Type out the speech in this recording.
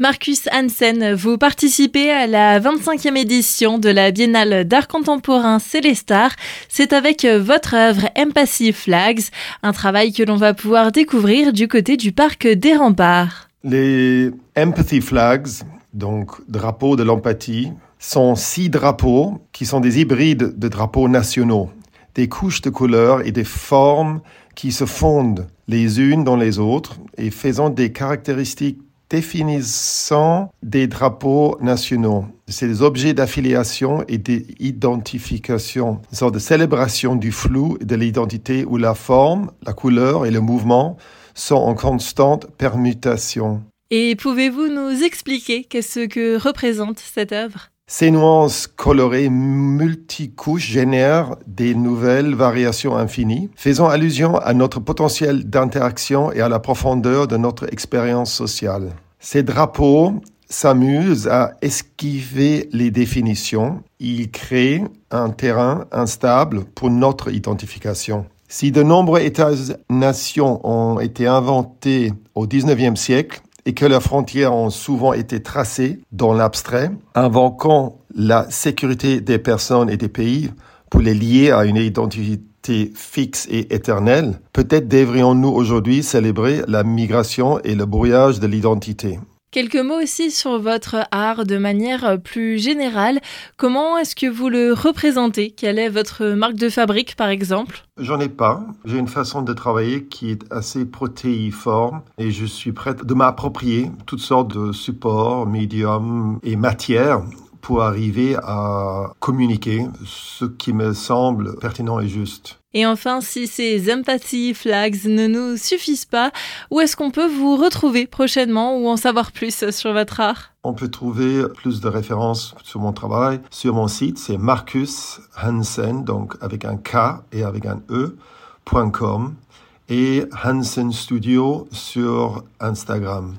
Marcus Hansen, vous participez à la 25e édition de la Biennale d'art contemporain Célestar. C'est avec votre œuvre Empathy Flags, un travail que l'on va pouvoir découvrir du côté du parc des Remparts. Les Empathy Flags, donc drapeaux de l'empathie, sont six drapeaux qui sont des hybrides de drapeaux nationaux, des couches de couleurs et des formes qui se fondent les unes dans les autres et faisant des caractéristiques définissant des drapeaux nationaux. C'est des objets d'affiliation et d'identification, une sorte de célébration du flou et de l'identité où la forme, la couleur et le mouvement sont en constante permutation. Et pouvez-vous nous expliquer qu'est-ce que représente cette œuvre? Ces nuances colorées multicouches génèrent des nouvelles variations infinies, faisant allusion à notre potentiel d'interaction et à la profondeur de notre expérience sociale. Ces drapeaux s'amusent à esquiver les définitions. Ils créent un terrain instable pour notre identification. Si de nombreux États-nations ont été inventés au 19e siècle, et que leurs frontières ont souvent été tracées dans l'abstrait, invoquant la sécurité des personnes et des pays pour les lier à une identité fixe et éternelle, peut-être devrions-nous aujourd'hui célébrer la migration et le brouillage de l'identité. Quelques mots aussi sur votre art de manière plus générale. Comment est-ce que vous le représentez? Quelle est votre marque de fabrique par exemple? J'en ai pas. J'ai une façon de travailler qui est assez protéiforme et je suis prête de m'approprier toutes sortes de supports, médiums et matières pour arriver à communiquer ce qui me semble pertinent et juste. Et enfin, si ces empathy flags ne nous suffisent pas, où est-ce qu'on peut vous retrouver prochainement ou en savoir plus sur votre art? On peut trouver plus de références sur mon travail sur mon site, c'est Marcus Hansen, donc avec un K et avec un E.com et Hansen Studio sur Instagram.